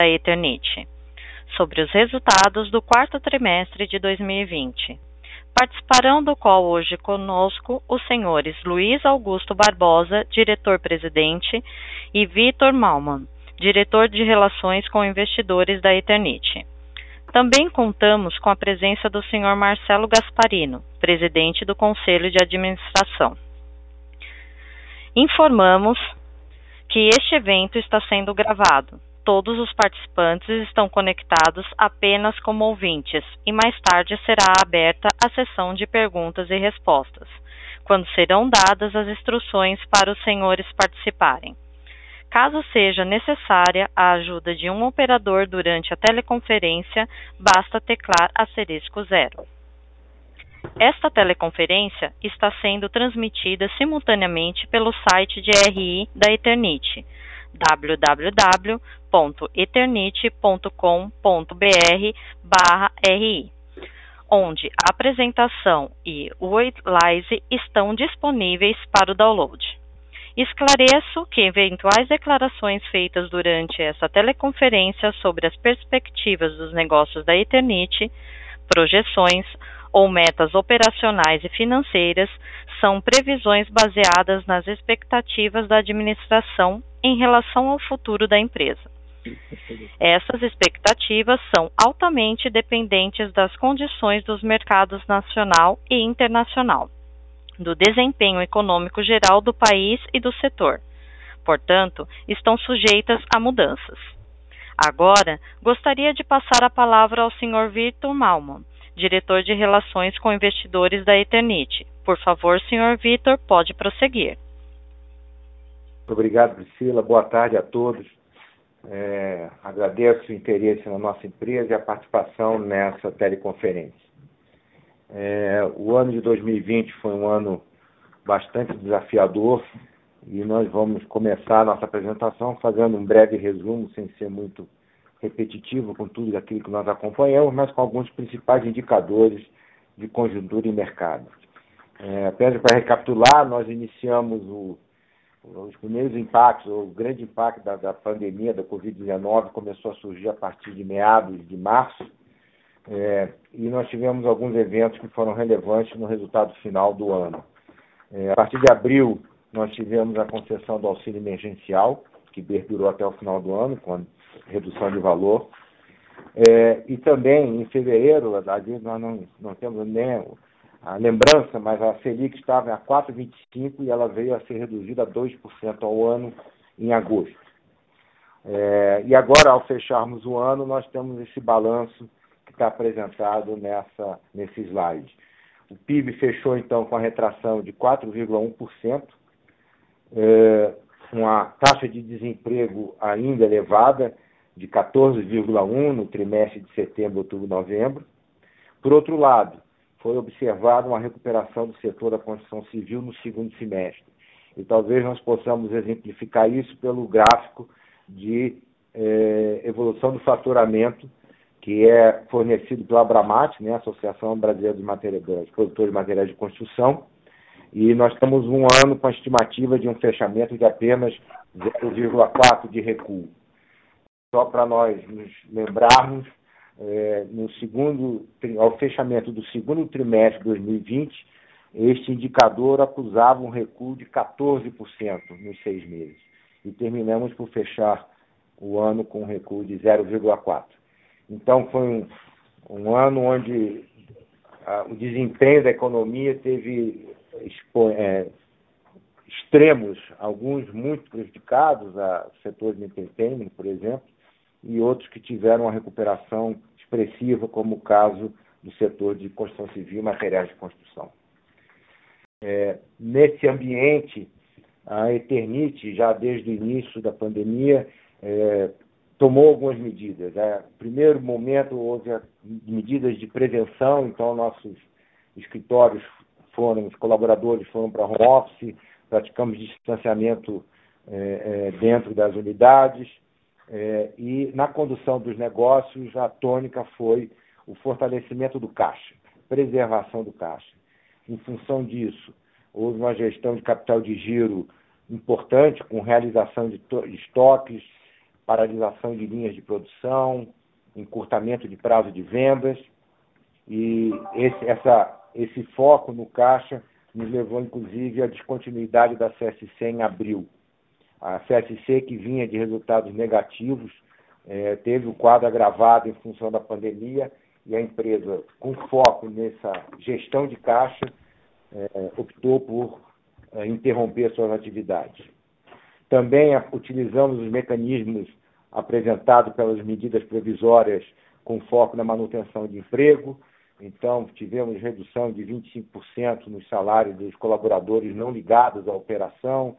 da Eternit, sobre os resultados do quarto trimestre de 2020. Participarão do call hoje conosco os senhores Luiz Augusto Barbosa, diretor-presidente, e Vitor Malman, diretor de Relações com Investidores da Eternit. Também contamos com a presença do senhor Marcelo Gasparino, presidente do Conselho de Administração. Informamos que este evento está sendo gravado. Todos os participantes estão conectados apenas como ouvintes e mais tarde será aberta a sessão de perguntas e respostas, quando serão dadas as instruções para os senhores participarem. Caso seja necessária a ajuda de um operador durante a teleconferência, basta teclar asterisco zero. Esta teleconferência está sendo transmitida simultaneamente pelo site de RI da Eternit, www.eternit.com.br/ri, onde a apresentação e o Live estão disponíveis para o download. Esclareço que eventuais declarações feitas durante essa teleconferência sobre as perspectivas dos negócios da Eternit, projeções ou metas operacionais e financeiras são previsões baseadas nas expectativas da administração em relação ao futuro da empresa. Essas expectativas são altamente dependentes das condições dos mercados nacional e internacional, do desempenho econômico geral do país e do setor. Portanto, estão sujeitas a mudanças. Agora, gostaria de passar a palavra ao Sr. Victor Malman, diretor de Relações com Investidores da Eternit. Por favor, senhor Vitor, pode prosseguir. Obrigado, Priscila. Boa tarde a todos. É, agradeço o interesse na nossa empresa e a participação nessa teleconferência. É, o ano de 2020 foi um ano bastante desafiador e nós vamos começar a nossa apresentação fazendo um breve resumo, sem ser muito repetitivo com tudo aquilo que nós acompanhamos, mas com alguns principais indicadores de conjuntura e mercado. É, apenas para recapitular, nós iniciamos o, os primeiros impactos, o grande impacto da, da pandemia da Covid-19 começou a surgir a partir de meados de março, é, e nós tivemos alguns eventos que foram relevantes no resultado final do ano. É, a partir de abril, nós tivemos a concessão do auxílio emergencial, que perdurou até o final do ano, quando redução de valor. É, e também, em fevereiro, nós não, não temos nem a lembrança, mas a Selic estava a 4,25% e ela veio a ser reduzida a 2% ao ano em agosto. É, e agora, ao fecharmos o ano, nós temos esse balanço que está apresentado nessa, nesse slide. O PIB fechou, então, com a retração de 4,1%, é, uma taxa de desemprego ainda elevada, de 14,1% no trimestre de setembro, outubro, novembro. Por outro lado, foi observada uma recuperação do setor da construção civil no segundo semestre. E talvez nós possamos exemplificar isso pelo gráfico de eh, evolução do faturamento que é fornecido pela Abramat, né, Associação Brasileira de, Matéria, de Produtores de Materiais de Construção, e nós temos um ano com a estimativa de um fechamento de apenas 0,4 de recuo. Só para nós nos lembrarmos, é, no segundo, ao fechamento do segundo trimestre de 2020, este indicador acusava um recuo de 14% nos seis meses. E terminamos por fechar o ano com um recuo de 0,4%. Então, foi um, um ano onde a, o desempenho da economia teve é, extremos, alguns muito prejudicados, a setor de entertainment, por exemplo, e outros que tiveram uma recuperação expressiva, como o caso do setor de construção civil e materiais de construção. É, nesse ambiente, a Eternit, já desde o início da pandemia, é, tomou algumas medidas. É, primeiro momento, houve medidas de prevenção, então nossos escritórios foram, os colaboradores foram para home office, praticamos distanciamento é, é, dentro das unidades, é, e na condução dos negócios, a tônica foi o fortalecimento do caixa, preservação do caixa. Em função disso, houve uma gestão de capital de giro importante, com realização de, de estoques, paralisação de linhas de produção, encurtamento de prazo de vendas, e esse, essa, esse foco no caixa nos levou, inclusive, à descontinuidade da CSC em abril. A CSC, que vinha de resultados negativos, é, teve o quadro agravado em função da pandemia e a empresa, com foco nessa gestão de caixa, é, optou por é, interromper suas atividades. Também utilizamos os mecanismos apresentados pelas medidas provisórias com foco na manutenção de emprego. Então, tivemos redução de 25% nos salários dos colaboradores não ligados à operação.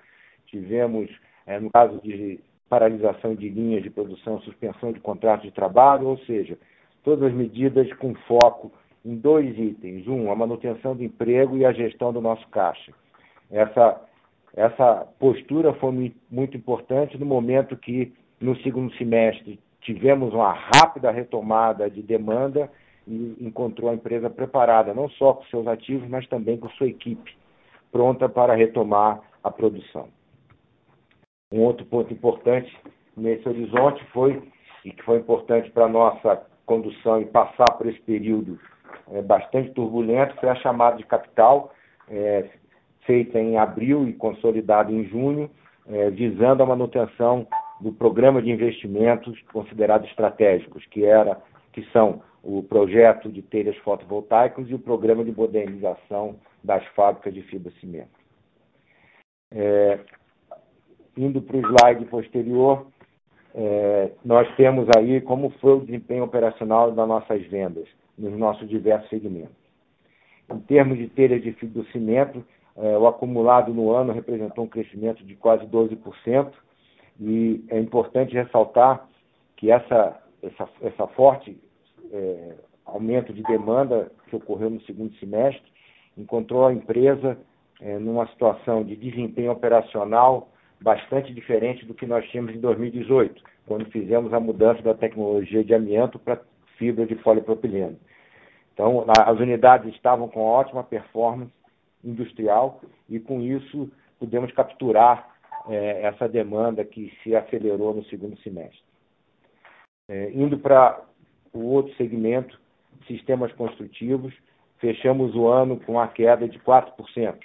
Tivemos, é, no caso de paralisação de linhas de produção, suspensão de contratos de trabalho, ou seja, todas as medidas com foco em dois itens. Um, a manutenção do emprego e a gestão do nosso caixa. Essa, essa postura foi muito importante no momento que, no segundo semestre, tivemos uma rápida retomada de demanda e encontrou a empresa preparada, não só com seus ativos, mas também com sua equipe, pronta para retomar a produção. Um outro ponto importante nesse horizonte foi, e que foi importante para a nossa condução e passar por esse período é, bastante turbulento, foi a chamada de capital, é, feita em abril e consolidada em junho, é, visando a manutenção do programa de investimentos considerados estratégicos, que, era, que são o projeto de telhas fotovoltaicas e o programa de modernização das fábricas de fibra-cimento. É, indo para o slide posterior, é, nós temos aí como foi o desempenho operacional das nossas vendas nos nossos diversos segmentos. Em termos de telhas de fibrocimento, é, o acumulado no ano representou um crescimento de quase 12%, e é importante ressaltar que essa, essa, essa forte é, aumento de demanda que ocorreu no segundo semestre encontrou a empresa é, numa situação de desempenho operacional bastante diferente do que nós tínhamos em 2018, quando fizemos a mudança da tecnologia de amianto para fibra de polipropileno. Então, as unidades estavam com ótima performance industrial e, com isso, pudemos capturar é, essa demanda que se acelerou no segundo semestre. É, indo para o outro segmento, sistemas construtivos, fechamos o ano com a queda de 4%.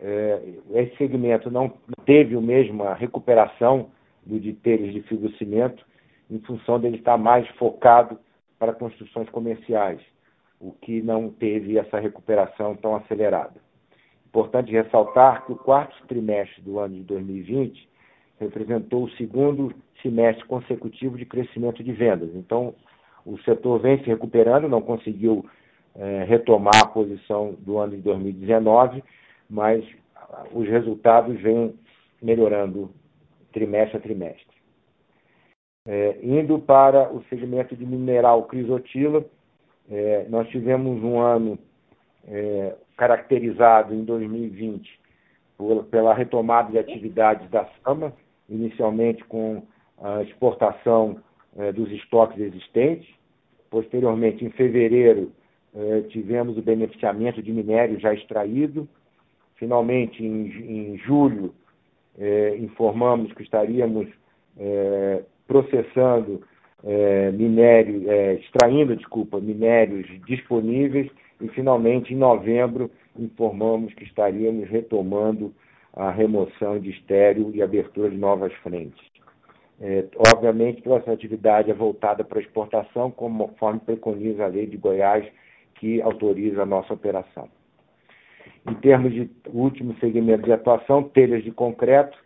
É, esse segmento não teve a mesma recuperação do de telhas de fibrocimento, em função dele estar mais focado para construções comerciais, o que não teve essa recuperação tão acelerada. Importante ressaltar que o quarto trimestre do ano de 2020 representou o segundo semestre consecutivo de crescimento de vendas. Então, o setor vem se recuperando, não conseguiu é, retomar a posição do ano de 2019, mas os resultados vêm melhorando trimestre a trimestre. É, indo para o segmento de mineral crisotila, é, nós tivemos um ano é, caracterizado em 2020 por, pela retomada de atividades da SAMA, inicialmente com a exportação é, dos estoques existentes. Posteriormente, em fevereiro, é, tivemos o beneficiamento de minério já extraído, Finalmente, em, em julho, é, informamos que estaríamos é, processando é, minério, é, extraindo, desculpa, minérios disponíveis e finalmente em novembro informamos que estaríamos retomando a remoção de estéreo e abertura de novas frentes. É, obviamente, toda essa atividade é voltada para exportação, conforme preconiza a lei de Goiás, que autoriza a nossa operação. Em termos de último segmento de atuação, telhas de concreto,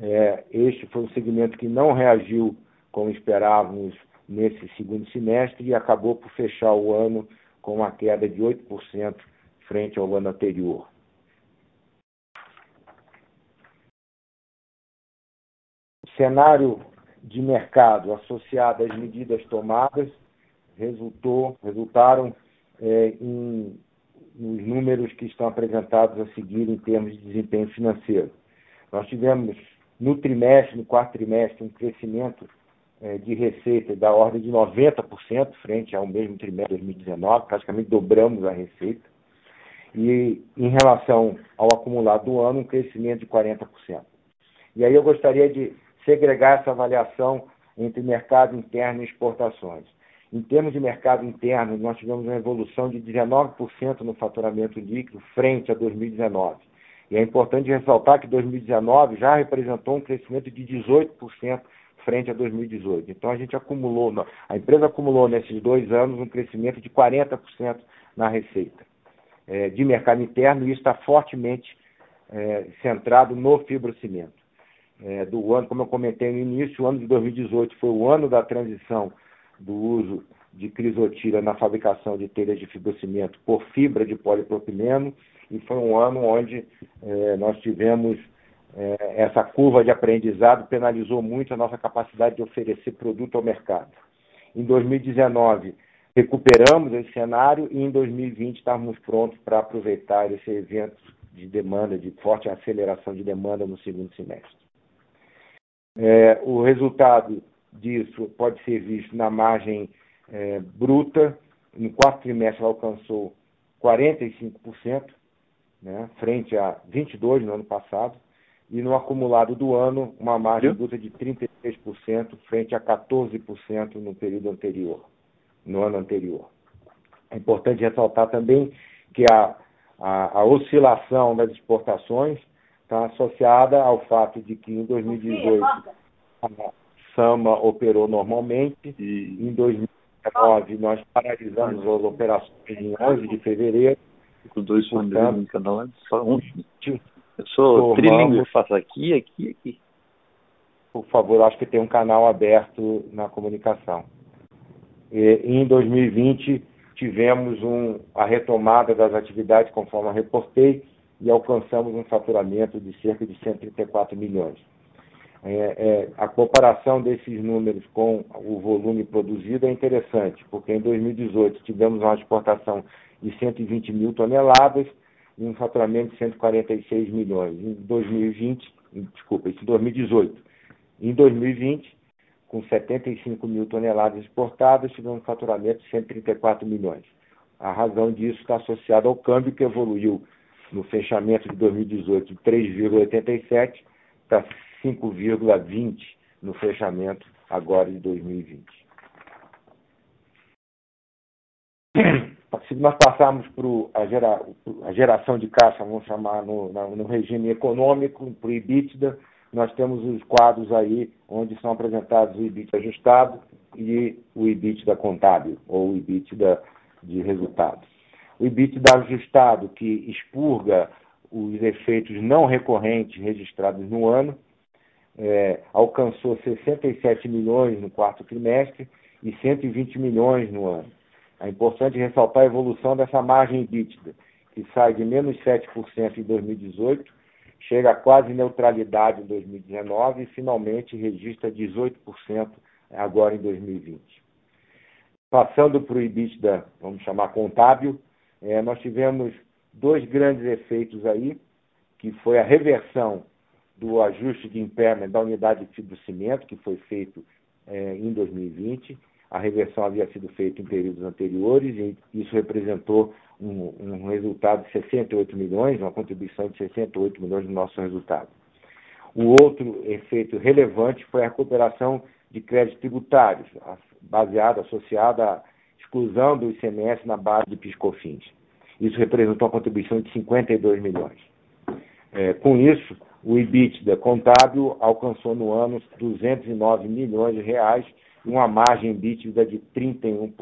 é, este foi um segmento que não reagiu como esperávamos nesse segundo semestre e acabou por fechar o ano com uma queda de 8% frente ao ano anterior. O cenário de mercado associado às medidas tomadas resultou, resultaram é, em nos números que estão apresentados a seguir em termos de desempenho financeiro. Nós tivemos no trimestre, no quarto trimestre, um crescimento eh, de receita da ordem de 90% frente ao mesmo trimestre de 2019, praticamente dobramos a receita. E em relação ao acumulado do ano, um crescimento de 40%. E aí eu gostaria de segregar essa avaliação entre mercado interno e exportações. Em termos de mercado interno, nós tivemos uma evolução de 19% no faturamento líquido frente a 2019. E é importante ressaltar que 2019 já representou um crescimento de 18% frente a 2018. Então a gente acumulou, a empresa acumulou nesses dois anos um crescimento de 40% na receita é, de mercado interno e isso está fortemente é, centrado no fibrocimento. É, do ano, como eu comentei no início, o ano de 2018 foi o ano da transição do uso de crisotila na fabricação de telhas de fibrocimento por fibra de polipropileno e foi um ano onde é, nós tivemos é, essa curva de aprendizado penalizou muito a nossa capacidade de oferecer produto ao mercado. Em 2019, recuperamos esse cenário e em 2020 estávamos prontos para aproveitar esse evento de demanda, de forte aceleração de demanda no segundo semestre. É, o resultado disso pode ser visto na margem é, bruta. No quarto trimestre, ela alcançou 45%, né, frente a 22% no ano passado e no acumulado do ano, uma margem bruta de 33%, frente a 14% no período anterior, no ano anterior. É importante ressaltar também que a, a, a oscilação das exportações está associada ao fato de que em 2018 a Sama operou normalmente, e em 2019 nós paralisamos as operações em 11 de fevereiro. Os dois são no canal, só um. Eu sou trilingue, faço aqui, aqui, aqui. Por favor, acho que tem um canal aberto na comunicação. E, em 2020, tivemos um, a retomada das atividades, conforme eu reportei, e alcançamos um faturamento de cerca de 134 milhões. É, é, a comparação desses números com o volume produzido é interessante, porque em 2018 tivemos uma exportação de 120 mil toneladas, e um faturamento de 146 milhões. Em 2020, desculpa, isso em 2018. Em 2020, com 75 mil toneladas exportadas, tivemos um faturamento de 134 milhões. A razão disso está associada ao câmbio que evoluiu no fechamento de 2018 de 3,87 para 5,20 no fechamento agora de 2020. se nós passarmos para a, gera, a, geração de caixa, vamos chamar no, no regime econômico, para o EBITDA, nós temos os quadros aí onde são apresentados o EBITDA ajustado e o EBITDA contábil, ou o EBITDA de resultados. O EBITDA ajustado, que expurga os efeitos não recorrentes registrados no ano, é, alcançou 67 milhões no quarto trimestre e 120 milhões no ano. É importante ressaltar a evolução dessa margem EBITDA, que sai de menos 7% em 2018, chega a quase neutralidade em 2019 e finalmente registra 18% agora em 2020. Passando para o EBITDA, vamos chamar contábil, é, nós tivemos dois grandes efeitos aí, que foi a reversão do ajuste de impairment da unidade de fibrocimento, que foi feito é, em 2020, a reversão havia sido feita em períodos anteriores e isso representou um, um, resultado de 68 milhões, uma contribuição de 68 milhões no nosso resultado. O outro efeito relevante foi a recuperação de créditos tributários, baseada, associada à exclusão do ICMS na base de PiscoFins. Isso representou uma contribuição de 52 milhões. É, com isso, o EBITDA contábil alcançou no ano 209 milhões de reais, uma margem bítida de 31%.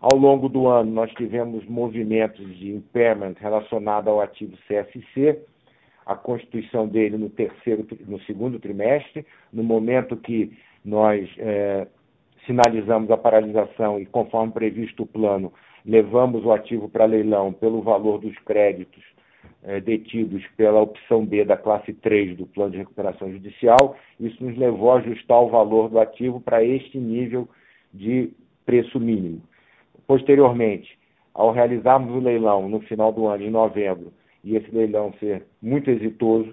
Ao longo do ano, nós tivemos movimentos de impairment relacionado ao ativo CSC, a constituição dele no terceiro, no segundo trimestre, no momento que nós é, sinalizamos a paralisação e, conforme previsto o plano, levamos o ativo para leilão pelo valor dos créditos é, detidos pela opção B da classe 3 do plano de recuperação judicial. Isso nos levou a ajustar o valor do ativo para este nível de preço mínimo. Posteriormente, ao realizarmos o leilão no final do ano, em novembro, e esse leilão ser muito exitoso,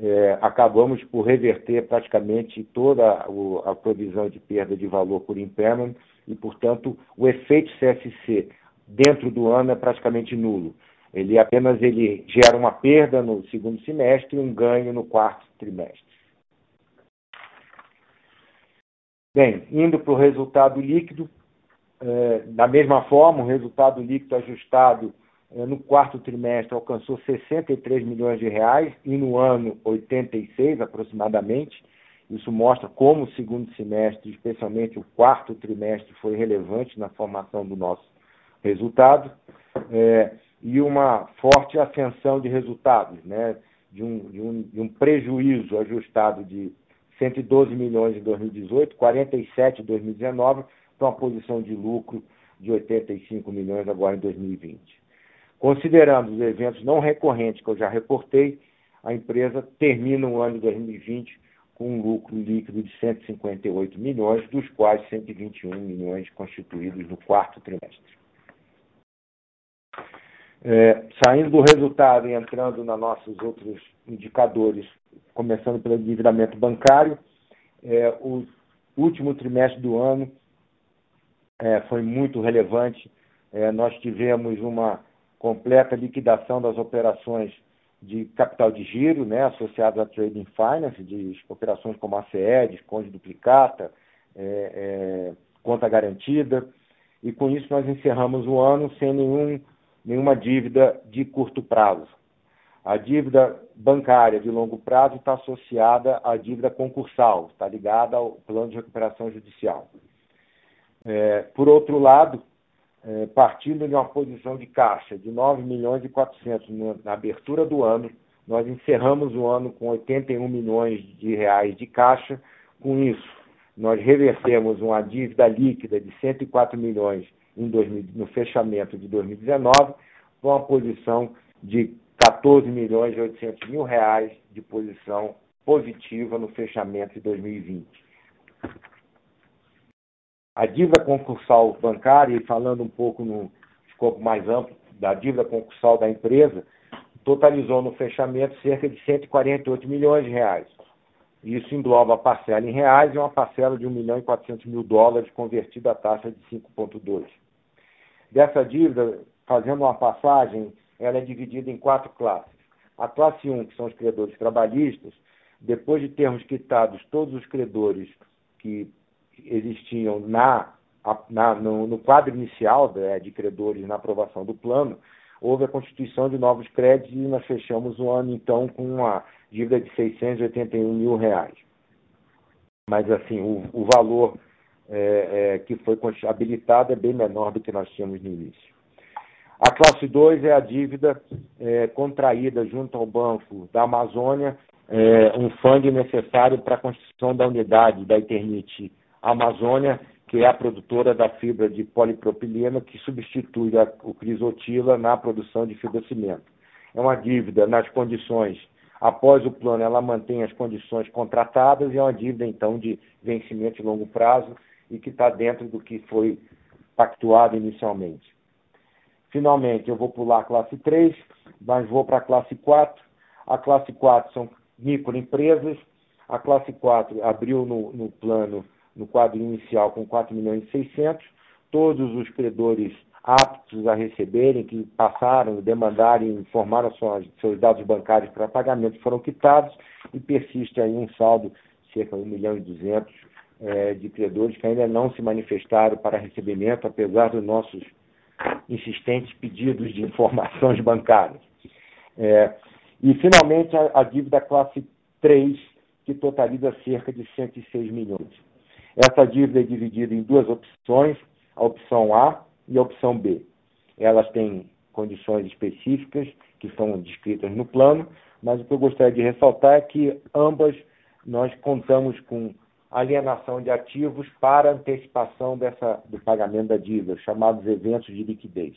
é, acabamos por reverter praticamente toda a provisão de perda de valor por impairment e, portanto, o efeito CSC dentro do ano é praticamente nulo. Ele apenas ele gera uma perda no segundo semestre e um ganho no quarto trimestre. Bem, indo para o resultado líquido, é, da mesma forma, o resultado líquido ajustado é, no quarto trimestre alcançou 63 milhões de reais e no ano 86 aproximadamente. Isso mostra como o segundo semestre, especialmente o quarto trimestre, foi relevante na formação do nosso resultado. É, e uma forte ascensão de resultados, né? de, um, de, um, de um prejuízo ajustado de 112 milhões em 2018, 47 em 2019, para uma posição de lucro de 85 milhões agora em 2020. Considerando os eventos não recorrentes que eu já reportei, a empresa termina o ano de 2020 com um lucro líquido de 158 milhões, dos quais 121 milhões constituídos no quarto trimestre. É, saindo do resultado e entrando nos nossos outros indicadores, começando pelo endividamento bancário, é, o último trimestre do ano é, foi muito relevante. É, nós tivemos uma completa liquidação das operações de capital de giro, né, associadas a trading finance, de operações como ACE, desconto duplicata, é, é, conta garantida, e com isso nós encerramos o ano sem nenhum nenhuma dívida de curto prazo. A dívida bancária de longo prazo está associada à dívida concursal, está ligada ao plano de recuperação judicial. É, por outro lado, é, partindo de uma posição de caixa de 9 milhões e 400 na abertura do ano, nós encerramos o ano com 81 milhões de reais de caixa. Com isso, nós revertemos uma dívida líquida de 104 milhões 2000, no fechamento de 2019, com uma posição de 14 milhões e 800 mil reais de posição positiva no fechamento de 2020. A dívida concursal bancária, e falando um pouco no escopo mais amplo da dívida concursal da empresa, totalizou no fechamento cerca de 148 milhões de reais. Isso engloba a parcela em reais e uma parcela de 1 milhão e 400 mil dólares convertida à taxa de 5,2 dessa dívida, fazendo uma passagem, ela é dividida em quatro classes. A classe 1, que são os credores trabalhistas, depois de termos quitados todos os credores que existiam na, na no, no, quadro inicial de, de credores na aprovação do plano, houve a constituição de novos créditos e nós fechamos o ano, então, com uma dívida de 681 mil reais. Mas, assim, o, o valor é, é, que foi habilitada é bem menor do que nós tínhamos no início. A classe 2 é a dívida é, contraída junto ao Banco da Amazônia, é, um fundo necessário para a construção da unidade da Eternite Amazônia, que é a produtora da fibra de polipropileno que substitui a, o crisotila na produção de fibrocimento. É uma dívida nas condições, após o plano, ela mantém as condições contratadas e é uma dívida, então, de vencimento de longo prazo e que está dentro do que foi pactuado inicialmente. Finalmente, eu vou pular a classe 3, mas vou para a classe 4. A classe 4 são microempresas. A classe 4 abriu no, no plano, no quadro inicial, com 4 milhões e 600. Todos os credores aptos a receberem, que passaram, demandaram, informaram suas, seus dados bancários para pagamento, foram quitados e persiste aí um saldo cerca de 1 milhão e 200 é, de credores que ainda não se manifestaram para recebimento, apesar dos nossos insistentes pedidos de informações bancárias. É, e, finalmente, a, a, dívida classe 3, que totaliza cerca de 106 milhões. Essa dívida é dividida em duas opções, a opção A e a opção B. Elas têm condições específicas que são descritas no plano, mas o que eu gostaria de ressaltar é que ambas nós contamos com alienação de ativos para antecipação dessa, do pagamento da dívida, chamados eventos de liquidez.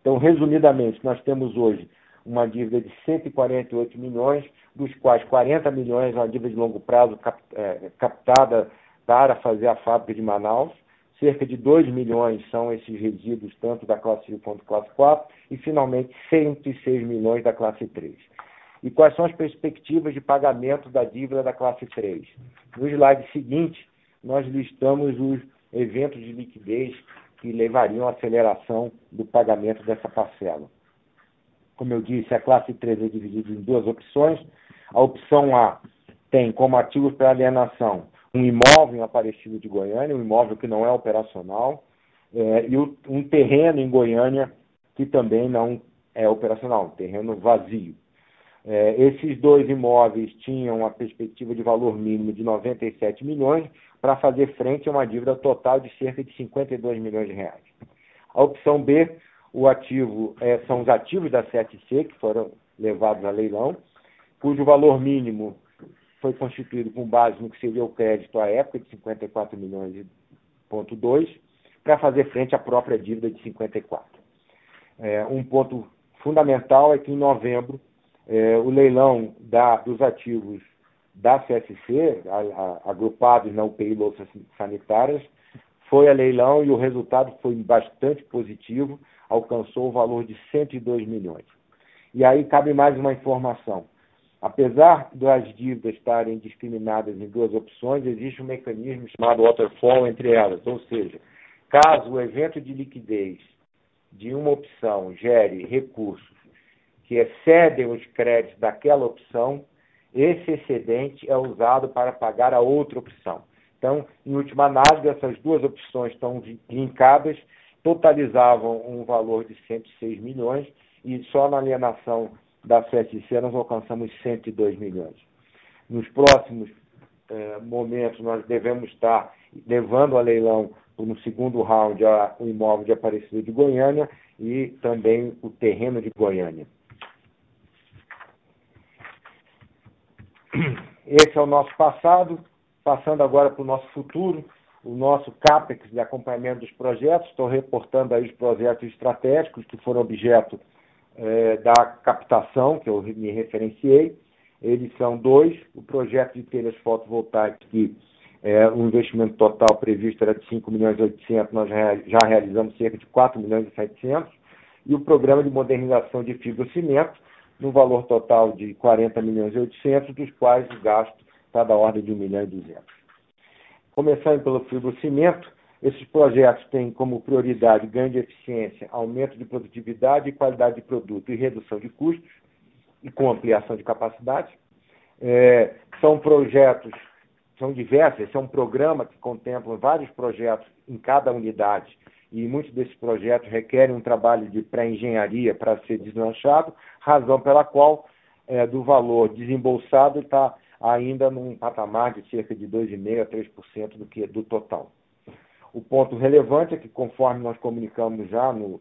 Então, resumidamente, nós temos hoje uma dívida de 148 milhões, dos quais 40 milhões é uma dívida de longo prazo cap, é, captada para fazer a fábrica de Manaus, cerca de 2 milhões são esses resíduos, tanto da classe 1 quanto da classe 4, e finalmente 106 milhões da classe 3. E quais são as perspectivas de pagamento da dívida da classe 3? No slide seguinte, nós listamos os eventos de liquidez que levariam à aceleração do pagamento dessa parcela. Como eu disse, a classe 3 é dividida em duas opções. A opção A tem como ativos para alienação um imóvel em Aparecido de Goiânia, um imóvel que não é operacional, é, e um terreno em Goiânia que também não é operacional, um terreno vazio. É, esses dois imóveis tinham uma perspectiva de valor mínimo de 97 milhões para fazer frente a uma dívida total de cerca de 52 milhões de reais. A opção B, o ativo é, são os ativos da 7C que foram levados a leilão, cujo valor mínimo foi constituído com base no que seria o crédito à época de 54 milhões e ponto 2, para fazer frente à própria dívida de 54. É, um ponto fundamental é que em novembro é, o leilão da, dos ativos da CSC, a, a, agrupados na UPI Louças Sanitárias, foi a leilão e o resultado foi bastante positivo, alcançou o valor de 102 milhões. E aí cabe mais uma informação. Apesar das dívidas estarem discriminadas em duas opções, existe um mecanismo chamado waterfall entre elas, ou seja, caso o evento de liquidez de uma opção gere recursos que excedem os créditos daquela opção, esse excedente é usado para pagar a outra opção. Então, em última análise, essas duas opções estão linkadas, totalizavam um valor de 106 milhões e só na alienação da CSC nós alcançamos 102 milhões. Nos próximos eh, momentos, nós devemos estar levando a leilão no segundo round o imóvel de Aparecida de Goiânia e também o terreno de Goiânia. Esse é o nosso passado, passando agora para o nosso futuro, o nosso CAPEX de acompanhamento dos projetos. Estou reportando aí os projetos estratégicos que foram objeto é, da captação, que eu me referenciei. Eles são dois, o projeto de telhas fotovoltaicas, que é, o investimento total previsto era de 5 milhões e 800, nós já realizamos cerca de 4 milhões e 700, e o programa de modernização de fibrocimento, no valor total de 40 milhões e 800, dos quais o gasto está da ordem de 1 milhão e 200. Começando pelo fibrocimento, esses projetos têm como prioridade ganho de eficiência, aumento de produtividade e qualidade de produto e redução de custos, e com ampliação de capacidade. É, são projetos, são diversos, esse é um programa que contempla vários projetos em cada unidade, e muitos desses projetos requerem um trabalho de pré-engenharia para ser deslanchado, razão pela qual é, do valor desembolsado está ainda num patamar de cerca de 2,5% a 3% do que do total. O ponto relevante é que, conforme nós comunicamos já no,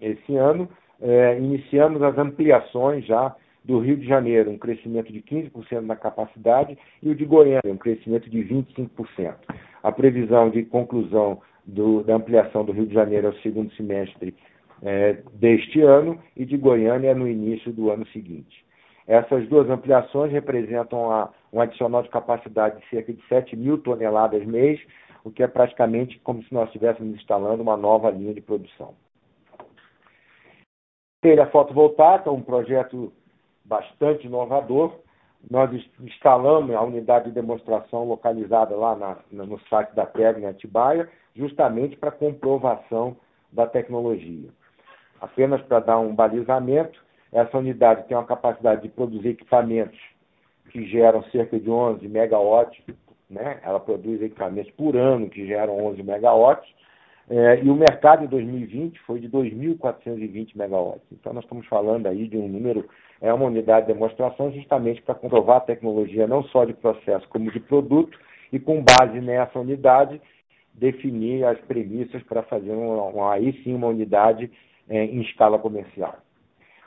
esse ano, é, iniciamos as ampliações já do Rio de Janeiro, um crescimento de 15% na capacidade, e o de Goiânia, um crescimento de 25%. A previsão de conclusão do, da ampliação do Rio de Janeiro ao segundo semestre é, deste ano e de Goiânia no início do ano seguinte. Essas duas ampliações representam a, um adicional de capacidade de cerca de 7 mil toneladas mês, o que é praticamente como se nós estivéssemos instalando uma nova linha de produção. Telha fotovoltaica, um projeto bastante inovador. Nós instalamos a unidade de demonstração localizada lá na, no site da PEG, em Atibaia, justamente para comprovação da tecnologia. Apenas para dar um balizamento, essa unidade tem uma capacidade de produzir equipamentos que geram cerca de 11 megawatts, né? ela produz equipamentos por ano que geram 11 megawatts, é, e o mercado em 2020 foi de 2.420 megawatts. Então, nós estamos falando aí de um número, é uma unidade de demonstração justamente para comprovar a tecnologia não só de processo como de produto, e com base nessa unidade, definir as premissas para fazer uma, uma, aí sim uma unidade é, em escala comercial.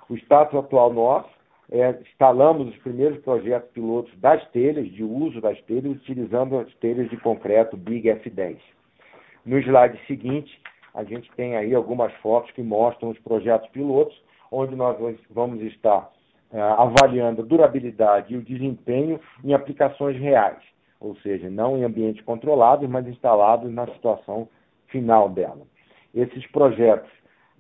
O status atual nosso é instalamos os primeiros projetos pilotos das telhas, de uso das telhas, utilizando as telhas de concreto Big F10. No slide seguinte, a gente tem aí algumas fotos que mostram os projetos pilotos, onde nós vamos estar avaliando a durabilidade e o desempenho em aplicações reais ou seja, não em ambientes controlados, mas instalados na situação final dela. Esses projetos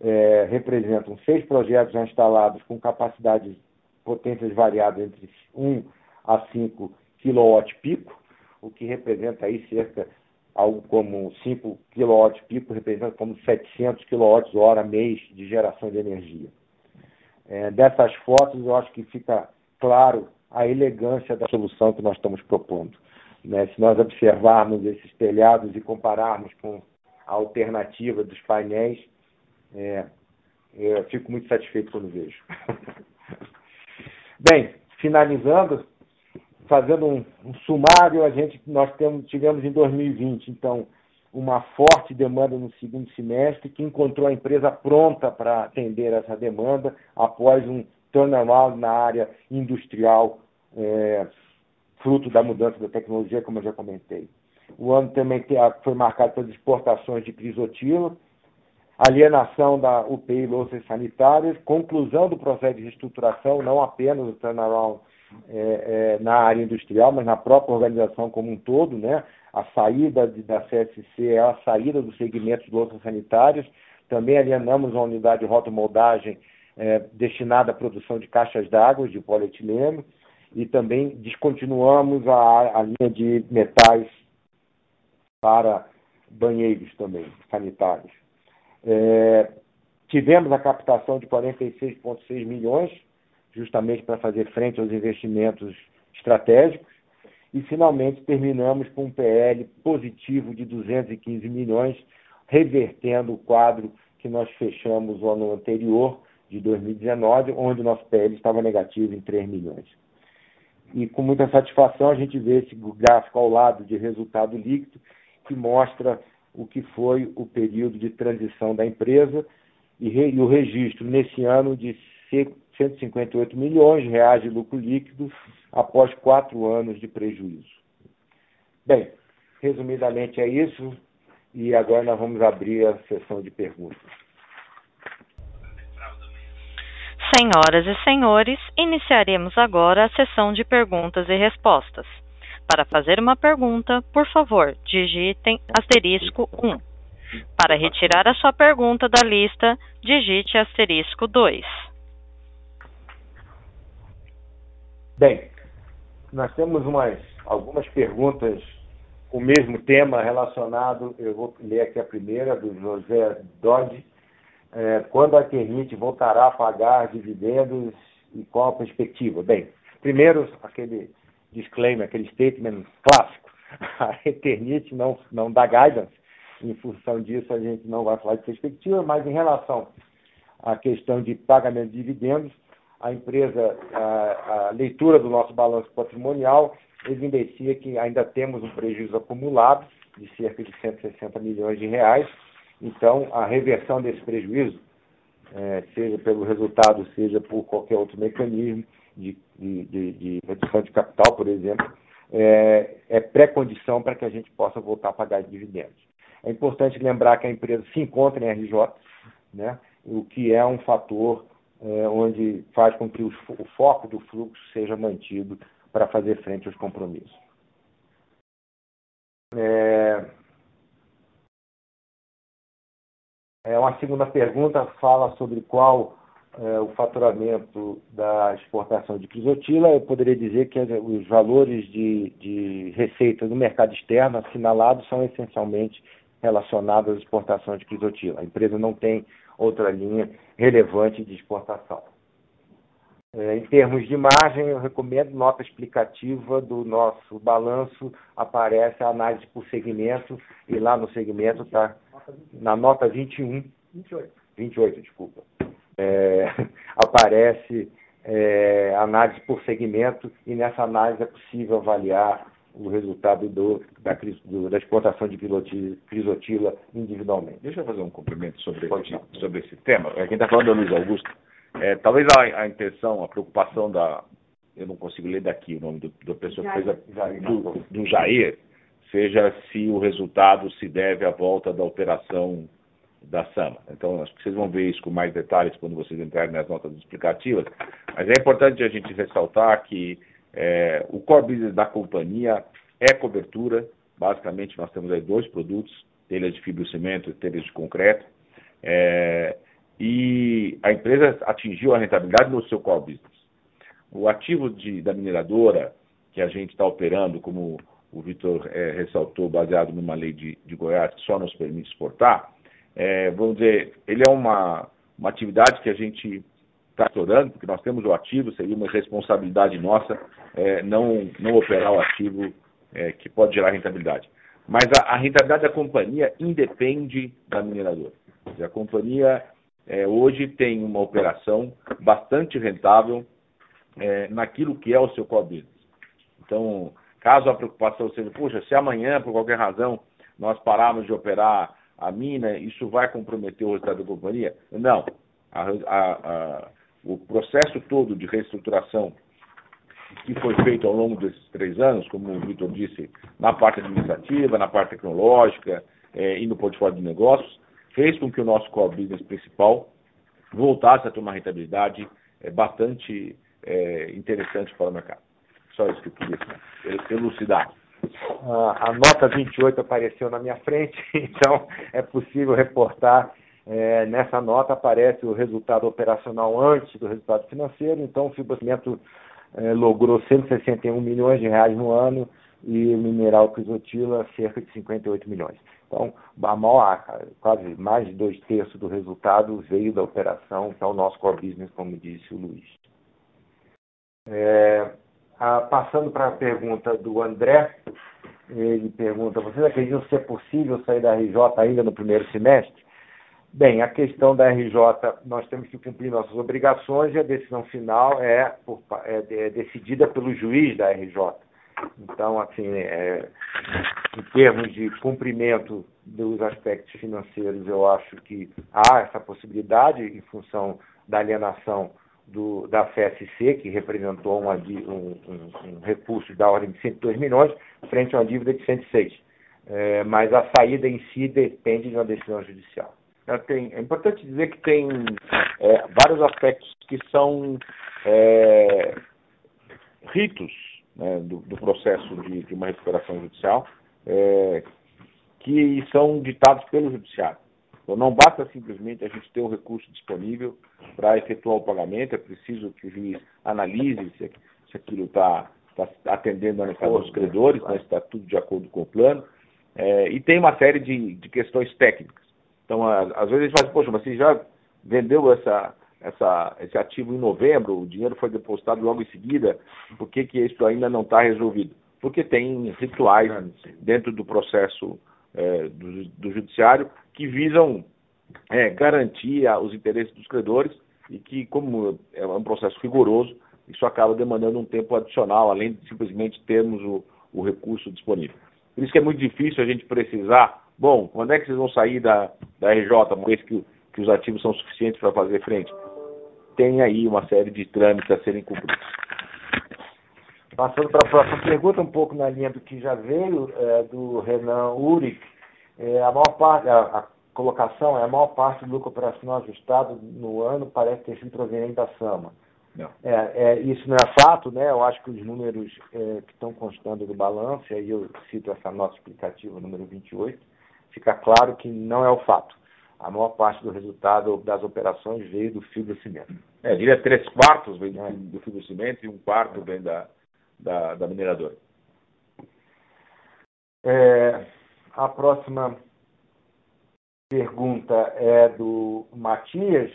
é, representam seis projetos já instalados com capacidades, potências variadas entre 1 a 5 kW pico, o que representa aí cerca, algo como 5 kW pico, representa como 700 kWh mês de geração de energia. É, dessas fotos, eu acho que fica claro a elegância da solução que nós estamos propondo. Né? Se nós observarmos esses telhados e compararmos com a alternativa dos painéis, é, eu fico muito satisfeito quando vejo. Bem, finalizando, fazendo um, um, sumário, a gente nós temos, tivemos em 2020, então, uma forte demanda no segundo semestre, que encontrou a empresa pronta para atender essa demanda após um turnaround na área industrial, é, fruto da mudança da tecnologia, como eu já comentei. O ano também foi marcado pelas exportações de crisotila, alienação da UPI louças sanitárias, conclusão do processo de reestruturação, não apenas o turnaround é, é, na área industrial, mas na própria organização como um todo, né? A saída de, da CSC é a saída do segmento de louças sanitárias. Também alienamos uma unidade de rotomoldagem é, destinada à produção de caixas d'água de polietileno e também descontinuamos a, a linha de metais para banheiros também sanitários. É, tivemos a captação de 46,6 milhões, justamente para fazer frente aos investimentos estratégicos, e finalmente terminamos com um PL positivo de 215 milhões, revertendo o quadro que nós fechamos o ano anterior, de 2019, onde o nosso PL estava negativo em 3 milhões. E com muita satisfação a gente vê esse gráfico ao lado de resultado líquido, que mostra o que foi o período de transição da empresa e, o registro nesse ano de 158 milhões de reais de lucro líquido após quatro anos de prejuízo. Bem, resumidamente é isso e agora nós vamos abrir a sessão de perguntas. Senhoras e senhores, iniciaremos agora a sessão de perguntas e respostas. Para fazer uma pergunta, por favor, digitem asterisco 1. Para retirar a sua pergunta da lista, digite asterisco 2. Bem, nós temos umas, algumas perguntas com o mesmo tema relacionado, eu vou ler aqui a primeira, do José Dodge. É, quando a Eternit voltará a pagar dividendos e qual a perspectiva? Bem, primeiro, aquele disclaimer, aquele statement clássico. A Eternit não, não dá guidance, em função disso a gente não vai falar de perspectiva, mas em relação à questão de pagamento de dividendos, a empresa, a, a leitura do nosso balanço patrimonial evidencia que ainda temos um prejuízo acumulado de cerca de 160 milhões de reais. Então, a reversão desse prejuízo, é, seja pelo resultado, seja por qualquer outro mecanismo, de, de, de redução de capital, por exemplo, é, é pré-condição para que a gente possa voltar a pagar dividendos. É importante lembrar que a empresa se encontra em RJ, né, o que é um fator é, onde faz com que o, foco do fluxo seja mantido para fazer frente aos compromissos. É, é uma segunda pergunta fala sobre qual é, o faturamento da exportação de crisotila, eu poderia dizer que os valores de, de receita do mercado externo assinalados são essencialmente relacionados à exportação de crisotila. A empresa não tem outra linha relevante de exportação. É, em termos de margem, eu recomendo nota explicativa do nosso balanço, aparece a análise por segmento, e lá no segmento está, na nota 21, 28, 28 desculpa, é, aparece é, análise por segmento e nessa análise é possível avaliar o resultado do, da, do, da exportação de crisotila individualmente. Deixa eu fazer um complemento sobre, esse, sobre esse tema. Quem está falando é o Luiz Augusto. É, talvez a, a, intenção, a preocupação da. Eu não consigo ler daqui o nome do, do pessoa que fez a, do, do Jair, seja se o resultado se deve à volta da operação da SAMA. Então, acho que vocês vão ver isso com mais detalhes quando vocês entrarem nas notas explicativas. Mas é importante a gente ressaltar que é, o core business da companhia é cobertura. Basicamente, nós temos aí dois produtos, telhas de fibrocimento e telhas de concreto. É, e a empresa atingiu a rentabilidade no seu core business. O ativo de, da mineradora que a gente está operando, como o Vitor é, ressaltou, baseado numa lei de, de Goiás que só nos permite exportar, é, vamos dizer, ele é uma, uma atividade que a gente está explorando, porque nós temos o ativo, seria uma responsabilidade nossa é, não, não operar o ativo é, que pode gerar rentabilidade. Mas a, a, rentabilidade da companhia independe da mineradora. A companhia é, hoje tem uma operação bastante rentável é, naquilo que é o seu core business. Então, caso a preocupação seja, puxa, se amanhã, por qualquer razão, nós pararmos de operar a mina, isso vai comprometer o resultado da companhia? Não. A, a, o processo todo de reestruturação que foi feito ao longo desses três anos, como o Vitor disse, na parte administrativa, na parte tecnológica é, e no portfólio de negócios, fez com que o nosso core business principal voltasse a ter uma rentabilidade é, bastante é, interessante para o mercado. Só isso que eu queria elucidar. A, a nota 28 apareceu na minha frente, então é possível reportar. É, nessa nota aparece o resultado operacional antes do resultado financeiro, então o financiamento é, logrou 161 milhões de reais no ano e o mineral Crisotila cerca de 58 milhões. Então, a maior, quase mais de dois terços do resultado veio da operação, que é o nosso core business, como disse o Luiz. É, a, passando para a pergunta do André, ele pergunta: vocês acreditam ser possível sair da RJ ainda no primeiro semestre? Bem, a questão da RJ, nós temos que cumprir nossas obrigações e a decisão final é, por, é, é decidida pelo juiz da RJ. Então, assim, é, em termos de cumprimento dos aspectos financeiros, eu acho que há essa possibilidade em função da alienação do, da FSC, que representou uma, um, um, um, recurso da ordem de 102 milhões, frente a uma dívida de 106. É, mas a saída em si depende de uma decisão judicial. Tem, é importante dizer que tem é, vários aspectos que são é, ritos né, do, do, processo de, de, uma recuperação judicial é, que são ditados pelo judiciário. Então, não basta simplesmente a gente ter o recurso disponível para efetuar o pagamento, é preciso que o juiz analise se, se aquilo está tá atendendo a necessidade dos credores, né, se está tudo de acordo com o plano, é, e tem uma série de, de questões técnicas. Então, às vezes a gente fala, poxa, mas você já vendeu essa, essa, esse ativo em novembro, o dinheiro foi depositado logo em seguida, por que, que isso ainda não está resolvido? Porque tem rituais dentro do processo é, do, do, judiciário que visam é, garantir os interesses dos credores e que, como é um processo rigoroso, isso acaba demandando um tempo adicional, além de simplesmente termos o, o recurso disponível. Por isso que é muito difícil a gente precisar Bom, quando é que vocês vão sair da, da RJ, uma vez que, que os ativos são suficientes para fazer frente? Tem aí uma série de trâmites a serem cumpridos. Passando para a próxima pergunta, um pouco na linha do que já veio, é, do Renan Uric, é, a maior parte, a, a, colocação é a maior parte do lucro operacional ajustado no ano parece ter sido proveniente da Sama. É, é, isso não é fato, né? Eu acho que os números é, que estão constando do balanço, aí eu cito essa nota explicativa número 28, fica claro que não é o fato. A maior parte do resultado das operações veio do fio do cimento. É, diria três quartos vem do, é. do fio do cimento e um quarto vem da, da, da mineradora. É, a próxima pergunta é do Matias.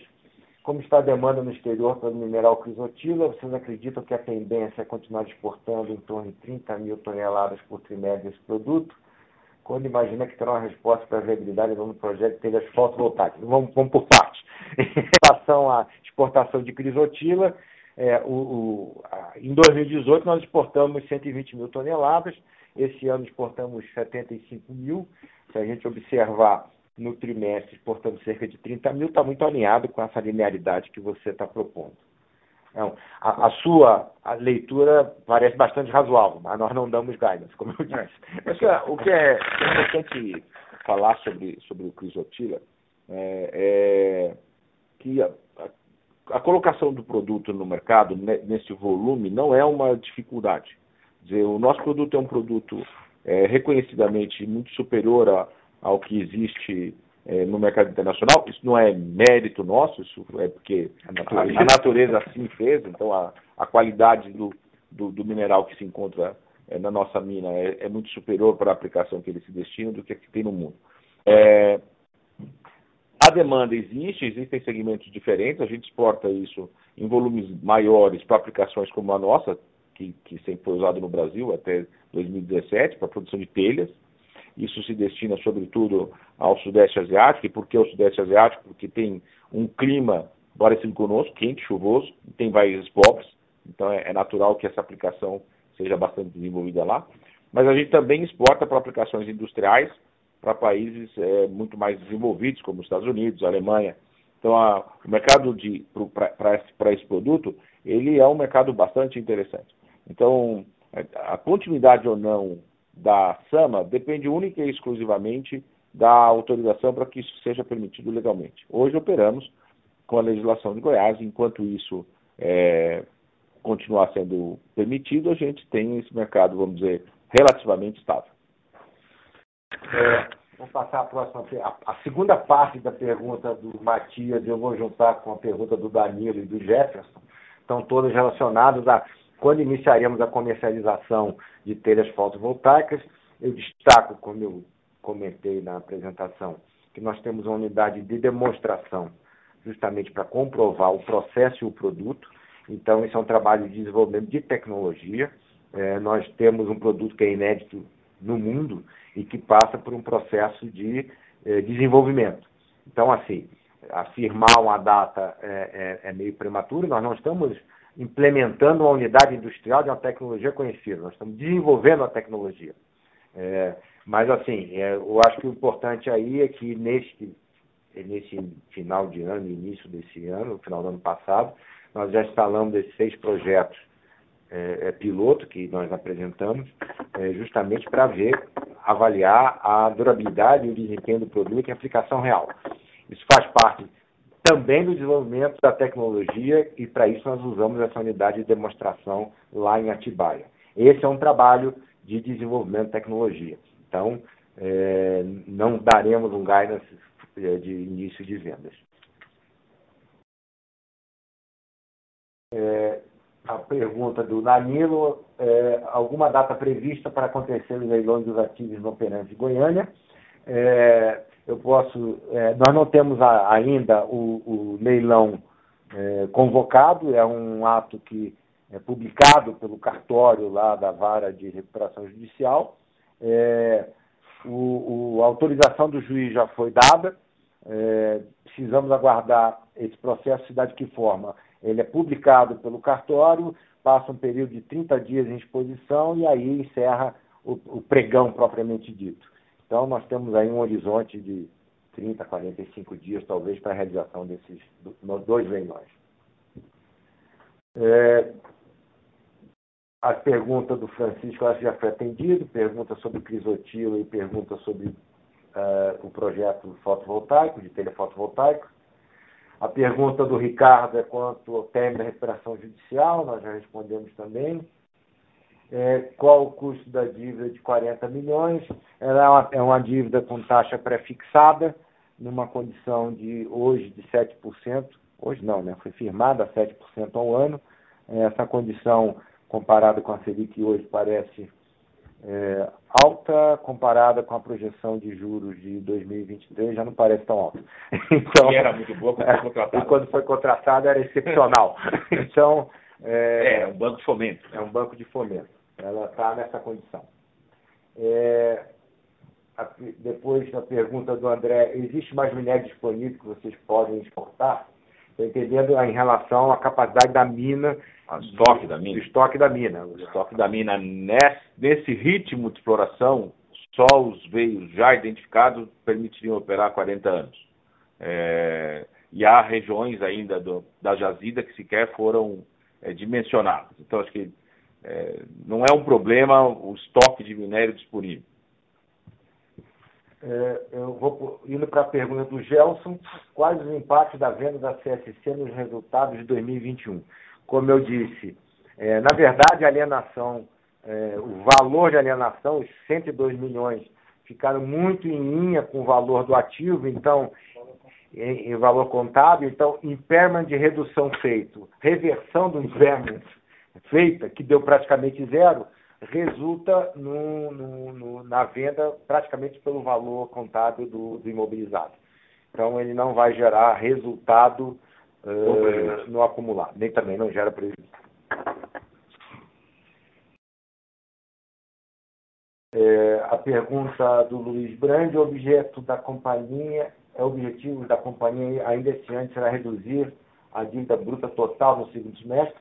Como está a demanda no exterior pelo mineral crisotila? Vocês acreditam que a tendência é continuar exportando em torno de 30 mil toneladas por trimestre desse produto? Quando imagina que terá uma resposta para a viabilidade do projeto de as fotovoltaicas. Vamos, vamos por partes. em relação à exportação de crisotila, é, o, o, a, em 2018 nós exportamos 120 mil toneladas, esse ano exportamos 75 mil. Se a gente observar no trimestre, exportamos cerca de 30 mil, está muito alinhado com essa linearidade que você está propondo. Então, a, a, sua a leitura parece bastante razoável, mas nós não damos guidance, como eu disse. Mas, o que é importante falar sobre, sobre o Crisotila é, é que a, a, a, colocação do produto no mercado, nesse volume, não é uma dificuldade. Quer dizer, o nosso produto é um produto é, reconhecidamente muito superior a, ao que existe é, no mercado internacional. Isso não é mérito nosso, isso é porque a natureza, a natureza assim fez, então a, a qualidade do, do, do, mineral que se encontra é, na nossa mina é, é, muito superior para a aplicação que ele se destina do que a que tem no mundo. É, a demanda existe, existem segmentos diferentes, a gente exporta isso em volumes maiores para aplicações como a nossa, que, que sempre foi usado no Brasil até 2017 para a produção de telhas. Isso se destina sobretudo ao Sudeste Asiático. E por que o Sudeste Asiático? Porque tem um clima parecido conosco, quente, chuvoso, tem países pobres, então é, é natural que essa aplicação seja bastante desenvolvida lá. Mas a gente também exporta para aplicações industriais para países é, muito mais desenvolvidos, como os Estados Unidos, a Alemanha. Então, a, o mercado para esse produto, ele é um mercado bastante interessante. Então, a continuidade ou não da SAMA depende única e exclusivamente da autorização para que isso seja permitido legalmente. Hoje operamos com a legislação de Goiás, enquanto isso é, continuar sendo permitido, a gente tem esse mercado, vamos dizer, relativamente estável. É, vamos passar a próxima. A, a, segunda parte da pergunta do Matias, eu vou juntar com a pergunta do Danilo e do Jefferson, estão todas relacionadas a quando iniciaremos a comercialização de telhas fotovoltaicas. Eu destaco, como eu comentei na apresentação, que nós temos uma unidade de demonstração justamente para comprovar o processo e o produto. Então, isso é um trabalho de desenvolvimento de tecnologia. É, nós temos um produto que é inédito no mundo e que passa por um processo de é, desenvolvimento. Então, assim, afirmar uma data é, é, é, meio prematuro, nós não estamos implementando uma unidade industrial de uma tecnologia conhecida, nós estamos desenvolvendo a tecnologia. É, mas, assim, é, eu acho que o importante aí é que neste, nesse final de ano, início desse ano, final do ano passado, nós já instalamos esses seis projetos é, é, piloto que nós apresentamos, é, justamente para ver, avaliar a durabilidade e o desempenho do produto em aplicação real. Isso faz parte também do desenvolvimento da tecnologia e para isso nós usamos essa unidade de demonstração lá em Atibaia. Esse é um trabalho de desenvolvimento de tecnologia. Então, é, não daremos um guidance é, de início de vendas. É, a pergunta do Danilo, é, alguma data prevista para acontecer os leilões dos ativos no operantes de Goiânia? É, eu posso, é, nós não temos a, ainda o, o leilão é, convocado, é um ato que é publicado pelo cartório lá da vara de recuperação judicial. É, o, o, a autorização do juiz já foi dada, é, precisamos aguardar esse processo, cidade que forma ele é publicado pelo cartório, passa um período de 30 dias em exposição e aí encerra o, o pregão propriamente dito. Então, nós temos aí um horizonte de 30, 45 dias, talvez, para a realização desses dois leilões. É, a pergunta do Francisco acho que já foi atendida, pergunta sobre crisotilo e pergunta sobre uh, o projeto fotovoltaico, de telefotovoltaico. A pergunta do Ricardo é quanto ao término da recuperação judicial, nós já respondemos também. É, qual o custo da dívida de 40 milhões? Ela é uma, é uma dívida com taxa pré-fixada, numa condição de hoje de 7%, hoje não, né? foi firmada a 7% ao ano. Essa condição, comparada com a Selic hoje, parece é, alta comparada com a projeção de juros de 2023 já não parece tão alta. Então, e era muito boa quando foi contratada. E quando foi contratada era excepcional. então é, é um banco de fomento. É um banco de fomento. Ela está nessa condição. É, a, depois a pergunta do André, existe mais minério disponível que vocês podem exportar? Estou entendendo em relação à capacidade da mina o estoque da mina. O estoque da mina. O estoque da mina nesse, nesse ritmo de exploração, só os veios já identificados permitiriam operar 40 anos. É, e há regiões ainda do, da jazida que sequer foram é, dimensionadas. Então, acho que é, não é um problema o estoque de minério disponível. É, eu vou indo para a pergunta do Gelson. Quais os impactos da venda da CSC nos resultados de 2021? como eu disse, é, na verdade, a alienação, é, o valor de alienação, os 102 milhões, ficaram muito em linha com o valor do ativo, então, em, em valor contábil, então, impairment de redução feito, reversão do impairment feita, que deu praticamente zero, resulta no, no, no, na venda praticamente pelo valor contábil do, do imobilizado. Então, ele não vai gerar resultado uh, no acumulado, nem também não gera prejuízo. É, a pergunta do Luiz Brandi, o objeto da companhia, é o objetivo da companhia ainda este ano será reduzir a dívida bruta total no segundo semestre.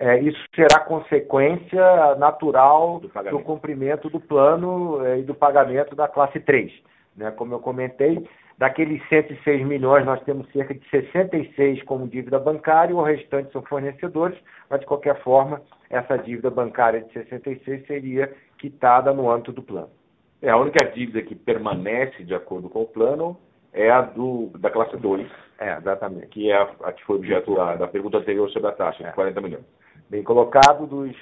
É, isso será consequência natural do, do cumprimento do plano é, e do pagamento da classe 3. Né? Como eu comentei, daqueles 106 milhões, nós temos cerca de 66 como dívida bancária, o restante são fornecedores, mas de qualquer forma, essa dívida bancária de 66 seria quitada no âmbito do plano. É, a única dívida que permanece de acordo com o plano é a do, da classe 2. É, exatamente. Que é a, a que foi objeto da, da, pergunta anterior sobre a taxa, é. 40 milhões. Bem colocado, dos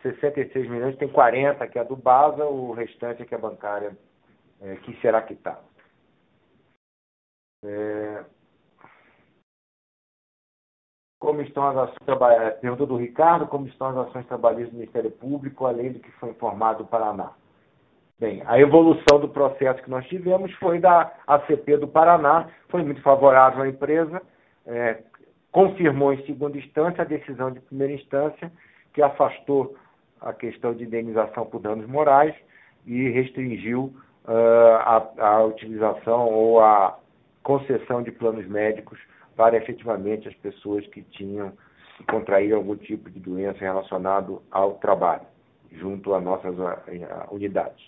66 milhões, tem 40 que é do BASA, o restante é que é bancária é, que será quitada. É... Como estão as ações trabalhistas? Pergunta do Ricardo, como estão as ações trabalhistas do Ministério Público, além do que foi informado do Paraná? Bem, a evolução do processo que nós tivemos foi da ACP do Paraná, foi muito favorável à empresa, é, confirmou em segunda instância a decisão de primeira instância, que afastou a questão de indenização por danos morais e restringiu uh, a, a utilização ou a concessão de planos médicos para efetivamente as pessoas que tinham contrair algum tipo de doença relacionado ao trabalho, junto às nossas unidades.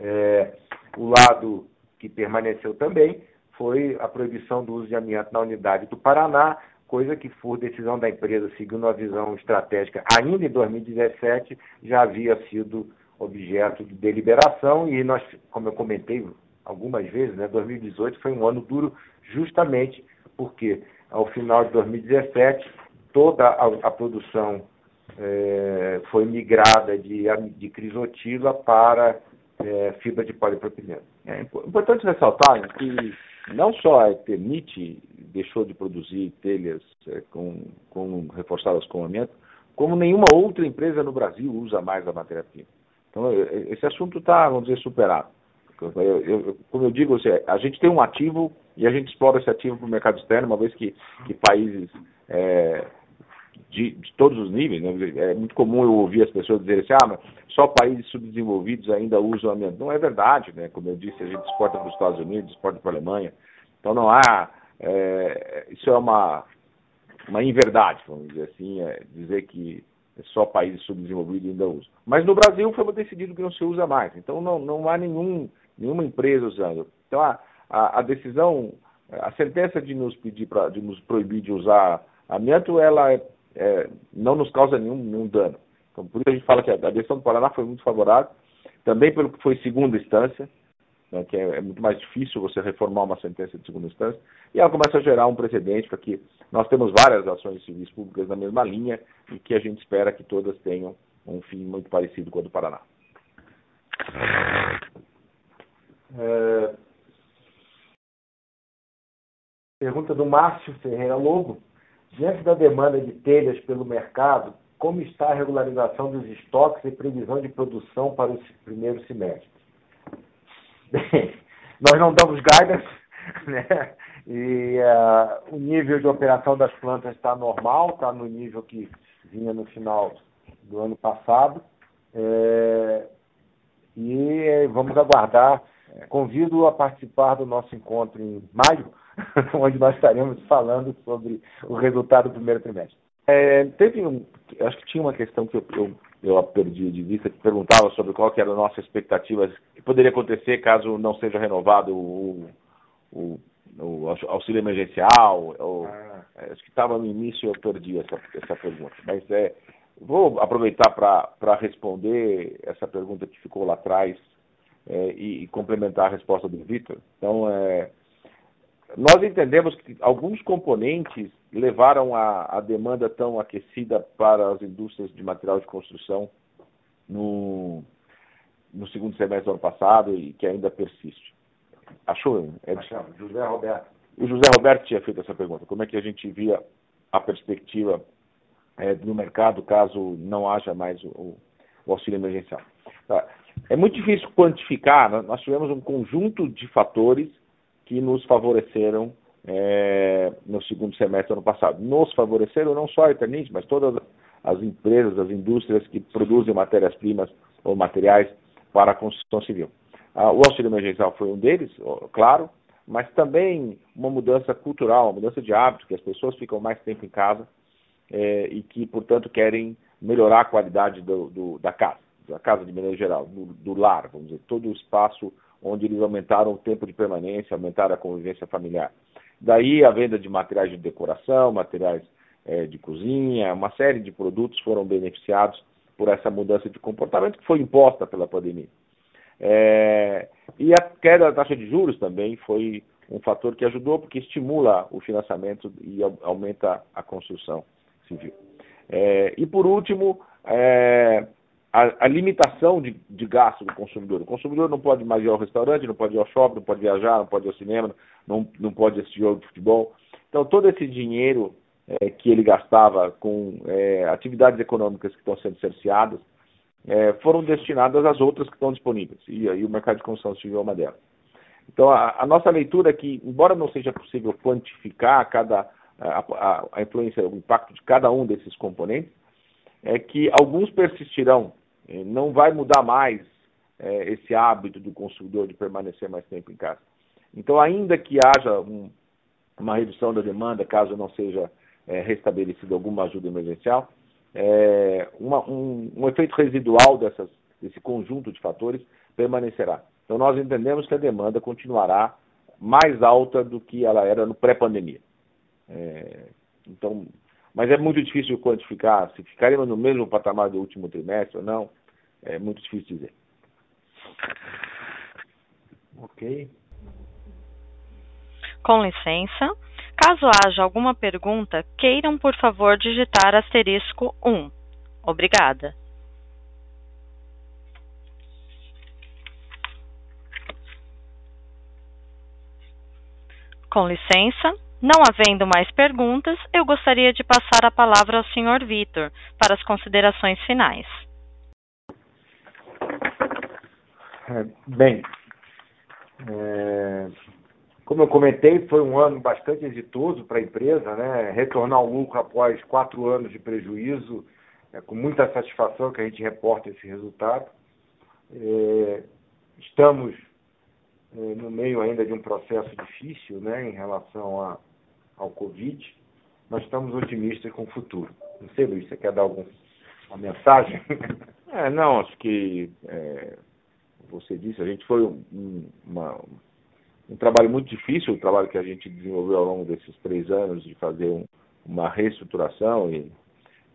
É, o lado que permaneceu também foi a proibição do uso de amianto na unidade do Paraná, coisa que, por decisão da empresa, seguindo a visão estratégica, ainda em 2017, já havia sido objeto de deliberação e nós, como eu comentei algumas vezes, né, 2018 foi um ano duro justamente porque, ao final de 2017, toda a, a produção é, foi migrada de, de crisotila para é, fibra de polipropileno. É importante ressaltar que não só Eternit deixou de produzir telhas é, com, com, reforçadas com amianto, como nenhuma outra empresa no Brasil usa mais a matéria-prima. Então, é, é, esse assunto está, vamos dizer, superado. Eu, eu, como eu digo, assim, a gente tem um ativo e a gente explora esse ativo para o mercado externo, uma vez que, que países é, de, de, todos os níveis. Né? É muito comum eu ouvir as pessoas dizerem assim, ah, mas só países subdesenvolvidos ainda usam amianto. Não é verdade, né? Como eu disse, a gente exporta para os Estados Unidos, exporta para a Alemanha. Então não há. É, isso é uma, uma inverdade, vamos dizer assim, é dizer que só países subdesenvolvidos ainda usam. Mas no Brasil foi decidido que não se usa mais. Então não, não há nenhum, nenhuma empresa usando. Então a, a, a decisão, a sentença de nos pedir para de nos proibir de usar amianto, ela é é, não nos causa nenhum, nenhum dano. Então, por isso a gente fala que a, decisão do Paraná foi muito favorável, também pelo que foi segunda instância, né, que é, é, muito mais difícil você reformar uma sentença de segunda instância, e ela começa a gerar um precedente para que nós temos várias ações civis públicas na mesma linha e que a gente espera que todas tenham um fim muito parecido com o do Paraná. É... Pergunta do Márcio Ferreira Lobo. Diante da demanda de telhas pelo mercado, como está a regularização dos estoques e previsão de produção para o primeiro semestre? Nós não damos guidance, né? E uh, o nível de operação das plantas está normal, está no nível que vinha no final do ano passado. É, e vamos aguardar. Convido a participar do nosso encontro em maio, onde nós estaremos falando sobre o resultado do primeiro trimestre. É, teve um, acho que tinha uma questão que eu, eu, eu perdi de vista, que perguntava sobre qual que era a nossa expectativa, que poderia acontecer caso não seja renovado o, o, o auxílio emergencial. Ou, ah. é, acho que estava no início, eu perdi essa, essa pergunta. Mas é, vou aproveitar para responder essa pergunta que ficou lá atrás é, e, e, complementar a resposta do Vitor. Então, é, nós entendemos que alguns componentes levaram a, a, demanda tão aquecida para as indústrias de material de construção no, no segundo semestre do ano passado e que ainda persiste. Achou, Edson? José Roberto. O José Roberto tinha feito essa pergunta. Como é que a gente via a perspectiva é, no mercado caso não haja mais o, o auxílio emergencial? Tá. É muito difícil quantificar. Né? Nós tivemos um conjunto de fatores que nos favoreceram é, no segundo semestre do ano passado. Nos favoreceram não só a Eternit, mas todas as empresas, as indústrias que produzem matérias-primas ou materiais para a construção civil. Ah, o auxílio emergencial foi um deles, claro, mas também uma mudança cultural, uma mudança de hábito, que as pessoas ficam mais tempo em casa é, e que, portanto, querem melhorar a qualidade do, do, da casa, da casa de maneira geral, do, do, lar, vamos dizer, todo o espaço onde eles aumentaram o tempo de permanência, aumentaram a convivência familiar. Daí a venda de materiais de decoração, materiais é, de cozinha, uma série de produtos foram beneficiados por essa mudança de comportamento que foi imposta pela pandemia. É, e a queda da taxa de juros também foi um fator que ajudou, porque estimula o financiamento e aumenta a construção civil. É, e por último, é, a, a, limitação de, de, gasto do consumidor. O consumidor não pode mais ir ao restaurante, não pode ir ao shopping, não pode viajar, não pode ir ao cinema, não, não pode assistir jogo de futebol. Então todo esse dinheiro é, que ele gastava com é, atividades econômicas que estão sendo cerceadas é, foram destinadas às outras que estão disponíveis. E aí o mercado de construção civil é uma delas. Então a, a nossa leitura é que, embora não seja possível quantificar cada a, a, a influência, o impacto de cada um desses componentes, é que alguns persistirão. Não vai mudar mais é, esse hábito do consumidor de permanecer mais tempo em casa. Então, ainda que haja um, uma redução da demanda, caso não seja é, restabelecida alguma ajuda emergencial, é, uma, um, um, efeito residual dessas, desse conjunto de fatores permanecerá. Então, nós entendemos que a demanda continuará mais alta do que ela era no pré-pandemia. É, então, mas é muito difícil quantificar se ficaremos no mesmo patamar do último trimestre ou não. É muito difícil dizer. Ok. Com licença. Caso haja alguma pergunta, queiram, por favor, digitar asterisco 1. Obrigada. Com licença, não havendo mais perguntas, eu gostaria de passar a palavra ao Sr. Vitor para as considerações finais. É, bem, é, como eu comentei, foi um ano bastante exitoso para a empresa, né? Retornar ao lucro após quatro anos de prejuízo, é com muita satisfação que a gente reporta esse resultado. É, estamos é, no meio ainda de um processo difícil, né, em relação a, ao Covid. Nós estamos otimistas com o futuro. Não sei, Luiz, você quer dar alguma mensagem? É, não, acho que é, você disse, a gente foi um, uma, um trabalho muito difícil, o trabalho que a gente desenvolveu ao longo desses três anos de fazer um, uma reestruturação e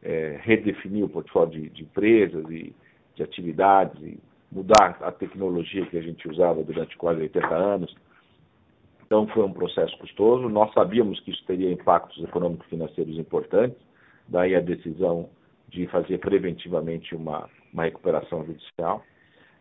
é, redefinir o portfólio de, de, empresas e de atividades e mudar a tecnologia que a gente usava durante quase 80 anos. Então foi um processo custoso. Nós sabíamos que isso teria impactos econômicos financeiros importantes, daí a decisão de fazer preventivamente uma, uma recuperação judicial.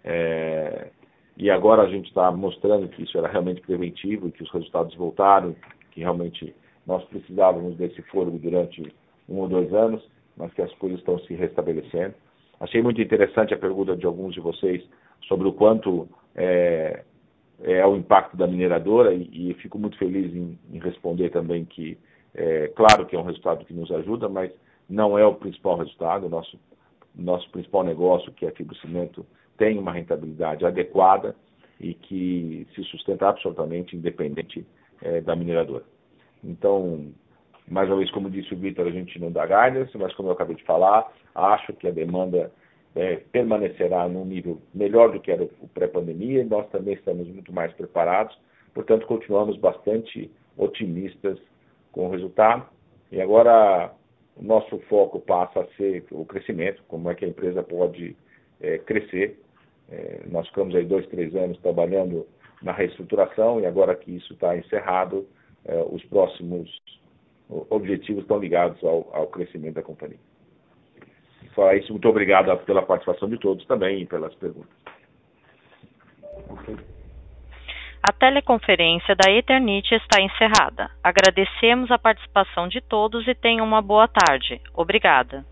É, e agora a gente está mostrando que isso era realmente preventivo e que os resultados voltaram, que realmente nós precisávamos desse fôlego durante um ou dois anos, mas que as coisas estão se restabelecendo. Achei muito interessante a pergunta de alguns de vocês sobre o quanto é, é o impacto da mineradora e, e fico muito feliz em, em, responder também que, é, claro que é um resultado que nos ajuda, mas não é o principal resultado. O nosso, nosso principal negócio, que é fibrocimento, tem uma rentabilidade adequada e que se sustenta absolutamente independente é, da mineradora. Então, mais uma vez, como disse o Vitor, a gente não dá guidance, mas como eu acabei de falar, acho que a demanda é, permanecerá num nível melhor do que era o pré-pandemia e nós também estamos muito mais preparados. Portanto, continuamos bastante otimistas com o resultado. E agora o nosso foco passa a ser o crescimento, como é que a empresa pode é, crescer é, nós ficamos aí dois, três anos trabalhando na reestruturação e agora que isso está encerrado, é, os próximos objetivos estão ligados ao, ao crescimento da companhia. Fora isso, muito obrigado pela participação de todos também e pelas perguntas. A teleconferência da Eternite está encerrada. Agradecemos a participação de todos e tenham uma boa tarde. Obrigada.